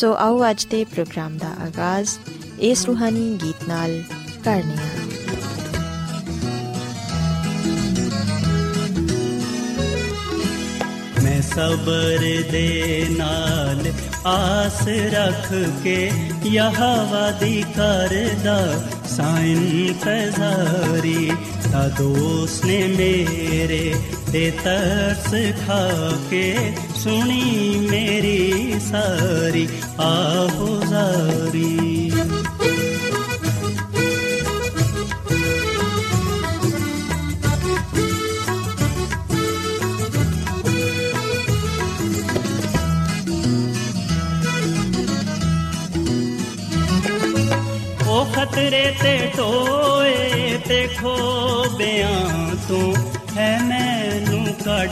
ਸੋ ਆਓ ਅੱਜ ਦੇ ਪ੍ਰੋਗਰਾਮ ਦਾ ਆਗਾਜ਼ ਇਸ ਰੂਹਾਨੀ ਗੀਤ ਨਾਲ ਕਰਨੇ ਆ ਮੈਂ ਸਬਰ ਦੇ ਨਾਲ ਆਸ ਰੱਖ ਕੇ ਯਹਵਾ ਦੀ ਕਰਦਾ ਸਾਇਨ ਫਜ਼ਾਰੀ, ਤਾ ਦੋਸਤ ਨੇ ਮੇਰੇ ਤੇ ਤਰਸ ਖਾ ਕੇ ਸੁਣੀ ਮੇਰੀ ਸਾਰੀ ਆਹੋਜ਼ਾਰੀ ਉਹ ਖਤਰੇ ਤੇ ਟੋਏ ਤੇ ਖੋਬਿਆਂ ਤੂੰ ਹੈ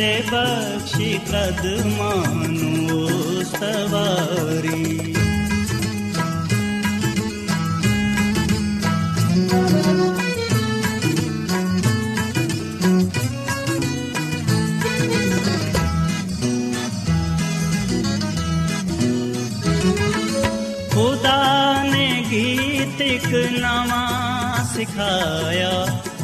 ਤੇ ਬਖਸ਼ੀ ਕਦਮਾਂ ਨੂੰ ਸਵਾਰੀ ਖੁਦਾ ਨੇ ਗੀਤ ਇੱਕ ਨਵਾਂ ਸਿਖਾਇਆ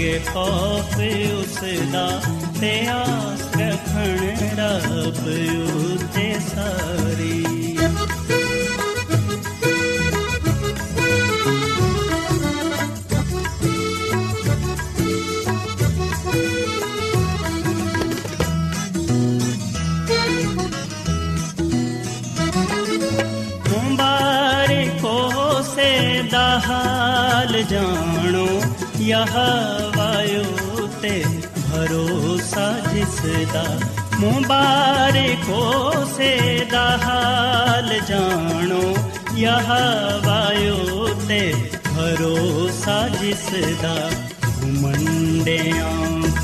ਮੰਨਣਗੇ ਖੌਫ ਉਸ ਦਾ ਤੇ ਆਸ ਰੱਖਣ ਰੱਬ ਉਤੇ ਸਾਰੀ। ਮੁਬਾਰਕੋ ਹਾਲ ਜਾਣੋ। ਯਹ ਵਾਯੂ ਤੇ ਭਰੋਸਾ ਜਿਸ ਦਾ ਮੁਬਾਰਕੋ ਸੇ ਦਾ ਹਾਲ ਜਾਣੋ ਯਹ ਵਾਯੂ ਤੇ ਭਰੋਸਾ ਜਿਸ ਦਾ ਘੁਮੰਡਿਆਂ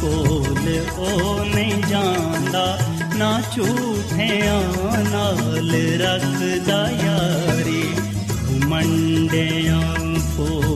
ਕੋਲ ਉਹ ਨਹੀਂ ਜਾਂਦਾ ਨਾ ਝੂਠਿਆਂ ਨਾਲ ਰੱਖਦਾ ਯਾਰੀ ਘੁਮੰਡਿਆਂ ਕੋਲ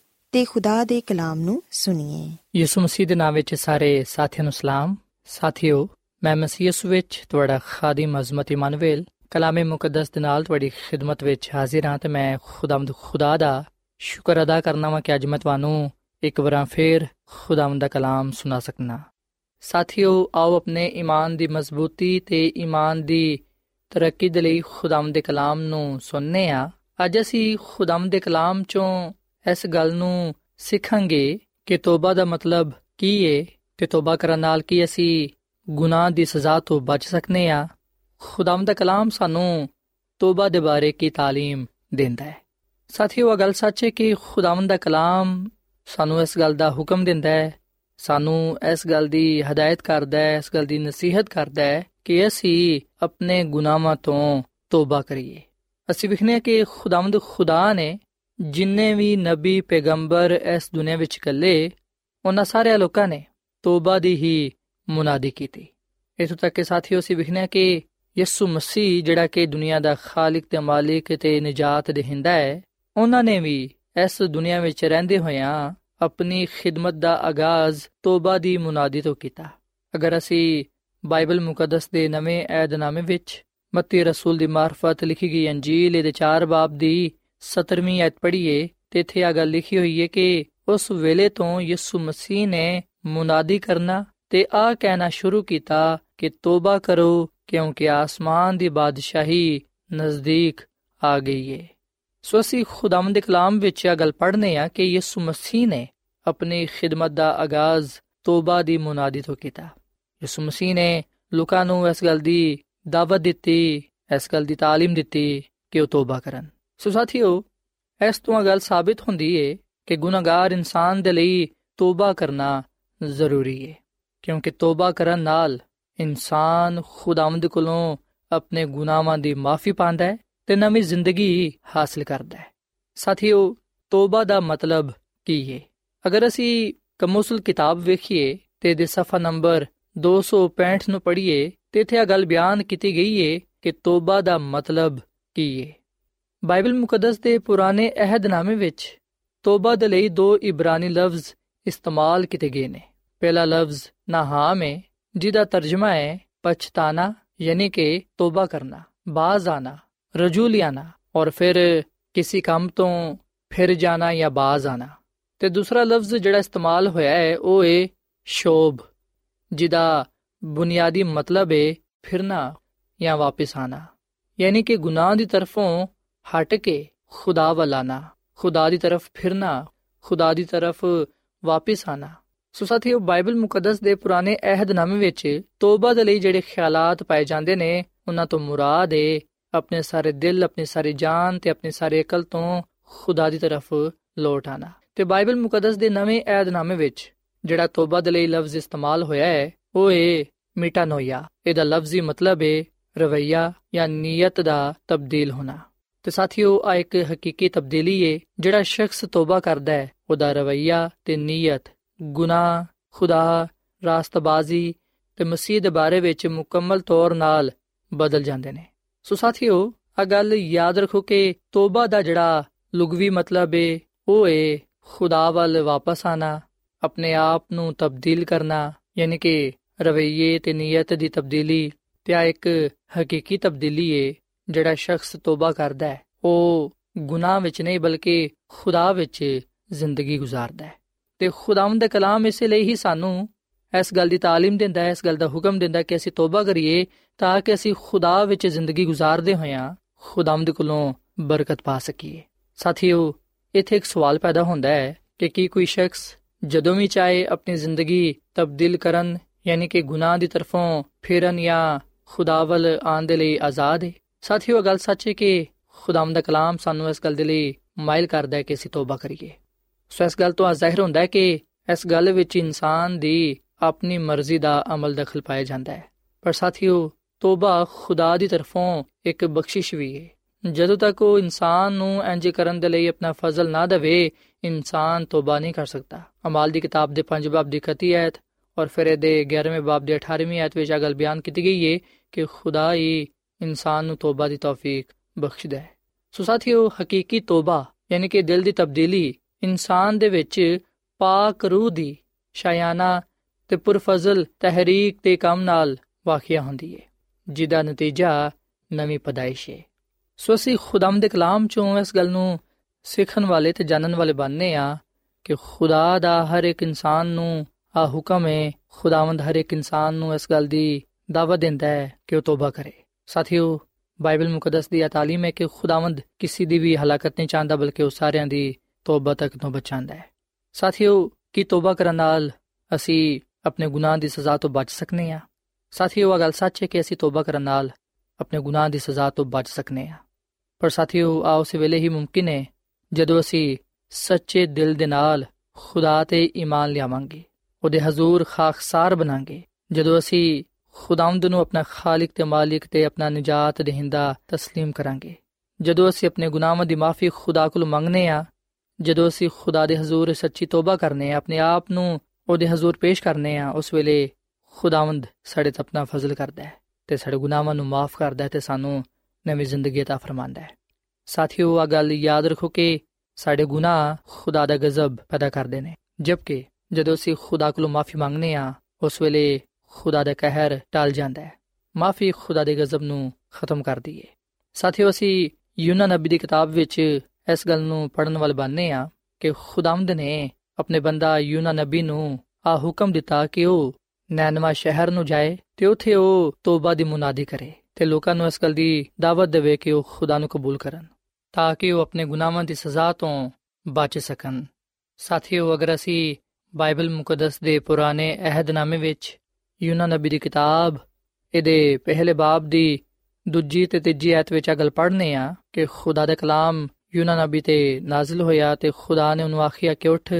ਤੇ ਖੁਦਾ ਦੇ ਕਲਾਮ ਨੂੰ ਸੁਣੀਏ। ਯਿਸੂ ਮਸੀਹ ਦੇ ਨਾਮ ਵਿੱਚ ਸਾਰੇ ਸਾਥੀਆਂ ਨੂੰ ਸਲਾਮ। ਸਾਥਿਓ, ਮੈਂ ਮਸੀਹ ਯਿਸੂ ਵਿੱਚ ਤੁਹਾਡਾ ਖਾਦਮ ਅਜ਼ਮਤ ਇਮਨੁਅਲ, ਕਲਾਮੇ ਮੁਕੱਦਸ ਦੇ ਨਾਲ ਤੁਹਾਡੀ ਖਿਦਮਤ ਵਿੱਚ ਹਾਜ਼ਰ ਹਾਂ ਤੇ ਮੈਂ ਖੁਦਾਵੰਦ ਖੁਦਾ ਦਾ ਸ਼ੁਕਰ ਅਦਾ ਕਰਨਾ ਵਾਂ ਕਿ ਅੱਜ ਮੈਂ ਤੁਹਾਨੂੰ ਇੱਕ ਵਾਰ ਫੇਰ ਖੁਦਾਵੰਦ ਦਾ ਕਲਾਮ ਸੁਣਾ ਸਕਣਾ ਸਾਥੀਓ, ਆਓ ਆਪਣੇ ਈਮਾਨ ਦੀ ਮਜ਼ਬੂਤੀ ਤੇ ਈਮਾਨ ਦੀ ਤਰੱਕੀ ਦੇ ਲਈ ਖੁਦਾਵੰਦ ਦੇ ਕਲਾਮ ਨੂੰ ਸੁਣਨੇ ਆ। ਅੱਜ ਅਸੀਂ ਖੁਦਾਵੰਦ ਦੇ ਕਲਾਮ ਚੋਂ ਇਸ ਗੱਲ ਨੂੰ ਸਿੱਖਾਂਗੇ ਕਿ ਤੋਬਾ ਦਾ ਮਤਲਬ ਕੀ ਹੈ ਤੇ ਤੋਬਾ ਕਰਨ ਨਾਲ ਕੀ ਅਸੀਂ ਗੁਨਾਹ ਦੀ ਸਜ਼ਾ ਤੋਂ ਬਚ ਸਕਨੇ ਆ ਖੁਦਾਵੰਦ ਦਾ ਕਲਾਮ ਸਾਨੂੰ ਤੋਬਾ ਦੇ ਬਾਰੇ ਕੀ تعلیم ਦਿੰਦਾ ਹੈ ਸਾਥੀਓ ਇਹ ਗੱਲ ਸੱਚ ਹੈ ਕਿ ਖੁਦਾਵੰਦ ਦਾ ਕਲਾਮ ਸਾਨੂੰ ਇਸ ਗੱਲ ਦਾ ਹੁਕਮ ਦਿੰਦਾ ਹੈ ਸਾਨੂੰ ਇਸ ਗੱਲ ਦੀ ਹਦਾਇਤ ਕਰਦਾ ਹੈ ਇਸ ਗੱਲ ਦੀ ਨਸੀਹਤ ਕਰਦਾ ਹੈ ਕਿ ਅਸੀਂ ਆਪਣੇ ਗੁਨਾਹਾਂ ਤੋਂ ਤੋਬਾ ਕਰੀਏ ਅਸੀਂ ਵਿਖਨੇ ਕਿ ਖੁਦਾਵੰਦ ਖੁਦਾ ਨੇ ਜਿੰਨੇ ਵੀ ਨਬੀ ਪੈਗੰਬਰ ਇਸ ਦੁਨੀਆਂ ਵਿੱਚ ਕੱਲੇ ਉਹਨਾਂ ਸਾਰੇ ਲੋਕਾਂ ਨੇ ਤੋਬਾ ਦੀ ਹੀ ਮੁਨਾਦੀ ਕੀਤੀ। ਇਥੋਂ ਤੱਕ ਕਿ ਸਾਥੀਓ, ਅਸੀਂ ਵਿਖਨੇ ਕਿ ਯਿਸੂ ਮਸੀਹ, ਜਿਹੜਾ ਕਿ ਦੁਨੀਆ ਦਾ ਖਾਲਕ ਤੇ ਮਾਲਿਕ ਤੇ ਨਜਾਤ ਦੇਹਿੰਦਾ ਹੈ, ਉਹਨਾਂ ਨੇ ਵੀ ਇਸ ਦੁਨੀਆ ਵਿੱਚ ਰਹਿੰਦੇ ਹੋਇਆਂ ਆਪਣੀ ਖਿਦਮਤ ਦਾ ਆਗਾਜ਼ ਤੋਬਾ ਦੀ ਮੁਨਾਦੀ ਤੋਂ ਕੀਤਾ। ਅਗਰ ਅਸੀਂ ਬਾਈਬਲ ਮੁਕੱਦਸ ਦੇ ਨਵੇਂ ਏਧਨਾਮੇ ਵਿੱਚ ਮੱਤੀ ਰਸੂਲ ਦੀ ਮਾਰਫਤ ਲਿਖੀ ਗਈ ਅੰਜੀਲ ਦੇ 4 ਬਾਬ ਦੀ 17ਵੀਂ ਐਤ ਪੜ੍ਹੀਏ ਤੇ ਇੱਥੇ ਆ ਗੱਲ ਲਿਖੀ ਹੋਈ ਹੈ ਕਿ ਉਸ ਵੇਲੇ ਤੋਂ ਯਿਸੂ ਮਸੀਹ ਨੇ ਮੁਨਾਦੀ ਕਰਨਾ ਤੇ ਆ ਕਹਿਣਾ ਸ਼ੁਰੂ ਕੀਤਾ ਕਿ ਤੋਬਾ ਕਰੋ ਕਿਉਂਕਿ ਆਸਮਾਨ ਦੀ ਬਾਦਸ਼ਾਹੀ ਨਜ਼ਦੀਕ ਆ ਗਈ ਹੈ ਸੋ ਅਸੀਂ ਖੁਦਾਵੰਦ ਦੇ ਕਲਾਮ ਵਿੱਚ ਇਹ ਗੱਲ ਪੜ੍ਹਨੇ ਆ ਕਿ ਯਿਸੂ ਮਸੀਹ ਨੇ ਆਪਣੀ ਖਿਦਮਤ ਦਾ ਆਗਾਜ਼ ਤੋਬਾ ਦੀ ਮੁਨਾਦੀ ਤੋਂ ਕੀਤਾ ਯਿਸੂ ਮਸੀਹ ਨੇ ਲੋਕਾਂ ਨੂੰ ਇਸ ਗੱਲ ਦੀ ਦਾਵਤ ਦਿੱਤੀ ਇਸ ਗੱਲ ਦੀ تعلیم ਦਿੱਤੀ ਕਿ ਉਹ ਤੋਬਾ ਕਰਨ ਸੋ ਸਾਥੀਓ, ਇਸ ਤੋਂ ਗੱਲ ਸਾਬਿਤ ਹੁੰਦੀ ਏ ਕਿ ਗੁਨਾਹਗਾਰ ਇਨਸਾਨ ਦੇ ਲਈ ਤੋਬਾ ਕਰਨਾ ਜ਼ਰੂਰੀ ਏ, ਕਿਉਂਕਿ ਤੋਬਾ ਕਰਨ ਨਾਲ ਇਨਸਾਨ ਖੁਦਾਵੰਦ ਕੋਲੋਂ ਆਪਣੇ ਗੁਨਾਹਾਂ ਦੀ ਮਾਫੀ ਪਾਉਂਦਾ ਹੈ ਤੇ ਨਵੀਂ ਜ਼ਿੰਦਗੀ ਹਾਸਲ ਕਰਦਾ ਹੈ। ਸਾਥੀਓ, ਤੋਬਾ ਦਾ ਮਤਲਬ ਕੀ ਹੈ ਅਗਰ ਅਸੀਂ ਕਮੁਸਲ ਕਿਤਾਬ ਵੇਖੀਏ ਤੇ ਦੇ ਸਫਾ ਨੰਬਰ 265 ਨੂੰ ਪੜ੍ਹੀਏ, ਤੇ ਇੱਥੇ ਇਹ ਗੱਲ ਬਿਆਨ ਕੀਤੀ ਗਈ ਹੈ ਕਿ ਤੋਬਾ ਦਾ ਮਤਲਬ ਕੀ ਹੈ ਬਾਈਬਲ ਮੁਕੱਦਸ ਦੇ ਪੁਰਾਣੇ ਅਹਿਦਨਾਮੇ ਵਿੱਚ ਤੋਬਾ ਦੇ ਲਈ ਦੋ ਇਬਰਾਨੀ ਲਫ਼ਜ਼ ਇਸਤੇਮਾਲ ਕੀਤੇ ਗਏ ਨੇ। ਪਹਿਲਾ ਲਫ਼ਜ਼, ਨਾਹਾਮ ਹੈ ਜਿਹਦਾ ਤਰਜਮਾ ਹੈ ਪਛਤਾਨਾ, ਯਾਨੀ ਕਿ ਤੋਬਾ ਕਰਨਾ, ਬਾਜ਼ ਆਣਾ ਰਜੂ ਲਿਆਣਾ ਔਰ ਫਿਰ ਕਿਸੇ ਕੰਮ ਤੋਂ ਫਿਰ ਜਾਣਾ ਜਾਂ ਬਾਜ਼ ਆਣਾ। ਤੇ ਦੂਸਰਾ ਲਫ਼ਜ਼ ਜਿਹੜਾ ਇਸਤੇਮਾਲ ਹੋਇਆ ਹੈ, ਉਹ ਹੈ ਸ਼ੋਭ, ਜਿਹਦਾ ਬੁਨਿਆਦੀ ਮਤਲਬ ਹੈ ਫਿਰਨਾ ਜਾਂ ਵਾਪਸ ਆਣਾ। ਯਾਨੀ ਕਿ ਗੁਨਾਹ ਦੀ ਤਰਫੋਂ ਹਟ ਕੇ ਖੁਦਾ ਵੱਲ ਆਣਾ ਖੁਦਾ ਦੀ ਤਰਫ ਫਿਰਨਾ, ਖੁਦਾ ਦੀ ਤਰਫ ਵਾਪਸ ਆਣਾ ਸੋ ਸਾਥੀਓ, ਬਾਈਬਲ ਮੁਕੱਦਸ ਦੇ ਪੁਰਾਣੇ ਅਹਿਦਨਾਮੇ ਵਿੱਚ ਤੋਬਾ ਦੇ ਲਈ ਜਿਹੜੇ ਖਿਆਲਾਤ ਪਾਏ ਜਾਂਦੇ ਨੇ, ਉਹਨਾਂ ਤੋਂ ਮੁਰਾਦ ਹੈ ਆਪਣੇ ਸਾਰੇ ਦਿਲ, ਆਪਣੀ ਸਾਰੀ ਜਾਨ ਤੇ ਆਪਣੀ ਸਾਰੀ ਅਕਲ ਤੋਂ ਖੁਦਾ ਦੀ ਤਰਫ ਲੌਟ ਆਣਾ ਤੇ ਬਾਈਬਲ ਮੁਕੱਦਸ ਦੇ ਨਵੇਂ ਏਧਨਾਮੇ ਵਿੱਚ ਜਿਹੜਾ ਤੋਬਾ ਦੇ ਲਈ ਲਫ਼ਜ਼ ਇਸਤੇਮਾਲ ਹੋਇਆ ਹੈ, ਉਹ ਹੈ ਮਿਟਾਨੋਇਆ ਇਹਦਾ ਲਫ਼ਜ਼ੀ ਮਤਲਬ ਹੈ ਰਵਈਆ ਜਾਂ ਨੀਅਤ ਦਾ ਤਬਦੀਲ ਹੋਣਾ। ਤੇ ਸਾਥੀਓ, ਆ ਇੱਕ ਹਕੀਕੀ ਤਬਦੀਲੀ ਹੈ ਜਿਹੜਾ ਸ਼ਖਸ ਤੋਬਾ ਕਰਦਾ ਹੈ। ਉਹਦਾ ਰਵਈਆ ਤੇ ਨੀਅਤ, ਗੁਨਾਹ, ਖੁਦਾ, ਰਾਸਤਬਾਜ਼ੀ ਤੇ ਮਸੀਹ ਦੇ ਬਾਰੇ ਵਿੱਚ ਮੁਕੰਮਲ ਤੌਰ ਨਾਲ ਬਦਲ ਜਾਂਦੇ ਨੇ। ਸੋ ਸਾਥੀਓ, ਆ ਗੱਲ ਯਾਦ ਰੱਖੋ ਕਿ ਤੋਬਾ ਦਾ ਜਿਹੜਾ ਲੁਗਵੀ ਮਤਲਬ ਹੈ ਉਹ ਹੈ ਖੁਦਾ ਵੱਲ ਵਾਪਸ ਆਣਾ, ਆਪਣੇ ਆਪ ਨੂੰ ਤਬਦੀਲ ਕਰਨਾ, ਯਾਨੀ ਕਿ ਰਵਈਏ ਤੇ ਨੀਅਤ ਦੀ ਤਬਦੀਲੀ ਤੇ ਆ ਇੱਕ ਹਕੀਕੀ ਤਬਦੀਲੀ ਹੈ ਜਿਹੜਾ ਸ਼ਖਸ ਤੋਬਾ ਕਰਦਾ ਹੈ, ਉਹ ਗੁਨਾਹ ਵਿੱਚ ਨਹੀਂ, ਬਲਕਿ ਖੁਦਾ ਵਿੱਚ ਜ਼ਿੰਦਗੀ ਗੁਜ਼ਾਰਦਾ ਹੈ। ਤੇ ਖੁਦਾਵੰਦ ਦਾ ਕਲਾਮ ਇਸੇ ਲਈ ਹੀ ਸਾਨੂੰ ਇਸ ਗੱਲ ਦੀ تعلیم ਦਿੰਦਾ ਹੈ, ਇਸ ਗੱਲ ਦਾ ਹੁਕਮ ਦਿੰਦਾ ਕਿ ਅਸੀਂ ਤੋਬਾ ਕਰੀਏ ਤਾਂ ਕਿ ਅਸੀਂ ਖੁਦਾ ਵਿੱਚ ਜ਼ਿੰਦਗੀ ਗੁਜ਼ਾਰਦੇ ਹੋਇਆਂ ਖੁਦਾਵੰਦ ਕੋਲੋਂ ਬਰਕਤ ਪਾ ਸਕੀਏ। ਸਾਥੀਓ, ਇੱਥੇ ਇੱਕ ਸਵਾਲ ਪੈਦਾ ਹੁੰਦਾ ਹੈ ਕਿ ਕੀ ਕੋਈ ਸ਼ਖਸ ਜਦੋਂ ਵੀ ਚਾਹੇ ਆਪਣੀ ਜ਼ਿੰਦਗੀ ਤਬਦੀਲ ਕਰਨ, ਯਾਨੀ ਕਿ ਗੁਨਾਹ ਦੀ ਤਰਫੋਂ ਫੇਰਨ ਜਾਂ ਖੁਦਾਵਲ ਆਉਣ ਦੇ ਲਈ ਆਜ਼ਾਦ ਹੈ ਸਾਥੀਓ ਗੱਲ ਸੱਚ ਹੈ ਕਿ ਖੁਦਾਮ ਦਾ ਕਲਾਮ ਸਾਨੂੰ ਇਸ ਗੱਲ ਦੇ ਲਈ ਮਾਇਲ ਕਰਦਾ ਹੈ ਕਿ ਅਸੀਂ ਤੋਬਾ ਕਰੀਏ। ਸੋ ਇਸ ਗੱਲ ਤੋਂ ਜ਼ਾਹਿਰ ਹੁੰਦਾ ਹੈ ਕਿ ਇਸ ਗੱਲ ਵਿੱਚ ਇਨਸਾਨ ਦੀ ਆਪਣੀ ਮਰਜ਼ੀ ਦਾ ਅਮਲ ਦਖਲ ਪਾਇਆ ਜਾਂਦਾ ਹੈ। ਪਰ ਸਾਥੀਓ, ਤੋਬਾ ਖੁਦਾ ਦੀ ਤਰਫੋਂ ਇੱਕ ਬਖਸ਼ਿਸ਼ ਵੀ ਹੈ। ਜਦੋਂ ਤੱਕ ਉਹ ਇਨਸਾਨ ਨੂੰ ਇੰਜ ਕਰਨ ਦੇ ਲਈ ਆਪਣਾ ਫਜ਼ਲ ਨਾ ਦੇਵੇ, ਇਨਸਾਨ ਤੋਬਾ ਨਹੀਂ ਕਰ ਸਕਦਾ। ਅਮਾਲ ਦੀ ਕਿਤਾਬ ਦੇ 5 ਬਾਬ ਦੀ 31 ਐਤ ਔਰ ਫਿਰ ਇਹਦੇ 11ਵੇਂ ਬਾਬ ਦੇ 18ਵੀਂ ਐਤ ਵਿੱਚ ਅਗਲ ਬਿਆਨ ਕੀਤੀ ਗਈ ਹੈ ਕਿ ਖੁਦਾ ਹੀ ਇਨਸਾਨ ਨੂੰ ਤੋਬਾ ਦੀ ਤੌਫੀਕ ਬਖਸ਼ਦਾ ਹੈ। ਸੋ ਸਾਥੀਓ, ਹਕੀਕੀ ਤੋਬਾ ਯਾਨੀ ਕਿ ਦਿਲ ਦੀ ਤਬਦੀਲੀ ਇਨਸਾਨ ਦੇ ਵਿੱਚ ਪਾਕ ਰੂਹ ਦੀ ਸ਼ਾਇਆਨਾ ਤੇ ਪੁਰਫਜ਼ਲ ਤਹਿਰੀਕ ਤੇ ਕੰਮ ਨਾਲ ਵਾਕਿਆ ਹੁੰਦੀ ਹੈ, ਜਿਹਦਾ ਨਤੀਜਾ ਨਵੀਂ ਪਦਾਇਸ਼ ਹੈ। ਸੋ ਅਸੀਂ ਖੁਦਾਮ ਦੇ ਕਲਾਮ ਚੋਂ ਇਸ ਗੱਲ ਨੂੰ ਸਿੱਖਣ ਵਾਲੇ ਤੇ ਜਾਣਨ ਵਾਲੇ ਬਣਨੇ ਆ ਕਿ ਖੁਦਾ ਦਾ ਹਰ ਇੱਕ ਇਨਸਾਨ ਨੂੰ ਆ ਹੁਕਮ ਹੈ, ਖੁਦਾਵੰਦ ਹਰ ਇੱਕ ਇਨਸਾਨ ਨੂੰ ਇਸ ਗੱਲ ਦੀ ਦਾਵਤ ਦਿੰਦਾ ਹੈ ਕਿ ਉਹ ਤੋਬਾ ਕਰੇ। ਸਾਥੀਓ, ਬਾਈਬਲ ਮੁਕੱਦਸ ਦੀ ਇਹ ਤਾਲੀਮ ਹੈ ਕਿ ਖੁਦਾਵੰਦ ਕਿਸੇ ਦੀ ਵੀ ਹਲਾਕਤ ਨਹੀਂ ਚਾਹੁੰਦਾ, ਬਲਕਿ ਉਹ ਸਾਰਿਆਂ ਦੀ ਤੌਬਾ ਤੱਕ ਤੋਂ ਬਚਾਉਂਦਾ ਹੈ। ਸਾਥੀਓ, ਕੀ ਤੋਬਾ ਕਰਨ ਨਾਲ ਅਸੀਂ ਆਪਣੇ ਗੁਨਾਹ ਦੀ ਸਜ਼ਾ ਤੋਂ ਬਚ ਸਕਨੇ ਆ ਸਾਥੀਓ, ਇਹ ਗੱਲ ਸੱਚ ਹੈ ਕਿ ਅਸੀਂ ਤੌਬਾ ਕਰਨ ਨਾਲ ਆਪਣੇ ਗੁਨਾਹ ਦੀ ਸਜ਼ਾ ਤੋਂ ਬਚ ਸਕਨੇ ਆ ਪਰ ਸਾਥੀਓ ਆ ਉਸ ਵੇਲੇ ਹੀ ਮੁਮਕਿਨ ਹੈ ਜਦੋਂ ਅਸੀਂ ਸੱਚੇ ਦਿਲ ਦੇ ਨਾਲ ਖੁਦਾ ਤੇ ਈਮਾਨ ਲਿਆਵਾਂਗੇ, ਉਹਦੇ ਹਜ਼ੂਰ ਖਾਕਸਾਰ ਬਣਾਂਗੇ। ਜਦੋਂ ਅਸੀਂ ਖੁਦਾਵੰਦ ਨੂੰ ਆਪਣਾ ਖਾਲਕ ਤੇ ਮਾਲਿਕ ਤੇ ਆਪਣਾ ਨਜਾਤ ਦੇਹਿੰਦਾ تسلیم ਕਰਾਂਗੇ ਜਦੋਂ ਅਸੀਂ ਆਪਣੇ ਗੁਨਾਹਾਂ ਦੀ ਮਾਫੀ ਖੁਦਾ ਕੋਲ ਮੰਗਨੇ ਆ ਜਦੋਂ ਅਸੀਂ ਖੁਦਾ ਦੇ ਹਜ਼ੂਰ ਸੱਚੀ ਤੋਬਾ ਕਰਨੇ ਆ ਆਪਣੇ ਆਪ ਨੂੰ ਉਹਦੇ ਹਜ਼ੂਰ ਪੇਸ਼ ਕਰਨੇ ਆ ਉਸ ਵੇਲੇ ਖੁਦਾਵੰਦ ਸਾਡੇ ਤੇ ਆਪਣਾ ਫਜ਼ਲ ਕਰਦਾ ਹੈ ਤੇ ਸਾਡੇ ਗੁਨਾਹਾਂ ਨੂੰ ਮਾਫ ਕਰਦਾ ਹੈ ਤੇ ਸਾਨੂੰ ਨਵੀਂ ਜ਼ਿੰਦਗੀ عطا ਫਰਮਾਂਦਾ ਹੈ ਸਾਥੀਓ ਆ ਗੱਲ ਯਾਦ ਰੱਖੋ ਕਿ ਸਾਡੇ ਗੁਨਾਹ ਖੁਦਾ ਦਾ ਗਜ਼ਬ ਪੈਦਾ ਕਰਦੇ ਨੇ ਜਦਕਿ ਜਦੋਂ ਅਸੀਂ ਖੁਦਾ ਕੋਲੋਂ ਮਾਫੀ ਮੰਗਨੇ ਆ ਉਸ ਵੇਲੇ ਖੁਦਾ ਦਾ ਕਹਿਰ ਟਲ ਜਾਂਦਾ ਹੈ। ਮਾਫੀ ਖੁਦਾ ਦੇ ਗਜ਼ਬ ਨੂੰ ਖਤਮ ਕਰਦੀ ਹੈ ਸਾਥੀਓ, ਅਸੀਂ ਯੂਨਾ ਨਬੀ ਦੀ ਕਿਤਾਬ ਵਿੱਚ ਇਸ ਗੱਲ ਨੂੰ ਪੜਨ ਵਾਲ ਬਣਨੇ ਆ ਕਿ ਖੁਦਾਵੰਦ ਨੇ ਆਪਣੇ ਬੰਦਾ ਯੂਨਾ ਨਬੀ ਨੂੰ ਆ ਹੁਕਮ ਦਿੱਤਾ ਕਿ ਉਹ ਨੈਨਵਾ ਸ਼ਹਿਰ ਨੂੰ ਜਾਏ ਤੇ ਉਥੇ ਉਹ ਤੋਬਾ ਦੀ ਮੁਨਾਦੀ ਕਰੇ ਤੇ ਲੋਕਾਂ ਨੂੰ ਇਸ ਗੱਲ ਦੀ ਦਾਵਤ ਦੇਵੇ ਕਿ ਉਹ ਖੁਦਾ ਨੂੰ ਕਬੂਲ ਕਰਨ ਤਾਂ ਕਿ ਉਹ ਆਪਣੇ ਗੁਨਾਹਾਂ ਦੀ ਸਜ਼ਾ ਤੋਂ ਬਚ ਸਕਣ। ਸਾਥੀਓ, ਅਗਰ ਅਸੀਂ ਬਾਈਬਲ ਮੁਕੱਦਸ ਦੇ ਪੁਰਾਣੇ ਅਹਿਦਨਾਮੇ ਵਿੱਚ ਯੂਨਾ ਨਬੀ ਦੀ ਕਿਤਾਬ, ਇਹਦੇ ਪਹਿਲੇ ਬਾਬ ਦੀ ਦੂਜੀ ਤੇ ਤੀਜੀ ਆਇਤ ਵਿੱਚ ਅਗਲ ਪੜ੍ਹਨੇ ਆ ਕਿ ਖੁਦਾ ਦਾ ਕਲਾਮ ਯੂਨਾ ਨਬੀ ਤੇ ਨਾਜ਼ਿਲ ਹੋਇਆ ਤੇ ਖੁਦਾ ਨੇ ਉਹਨੂੰ ਆਖਿਆ ਕਿ ਉੱਠ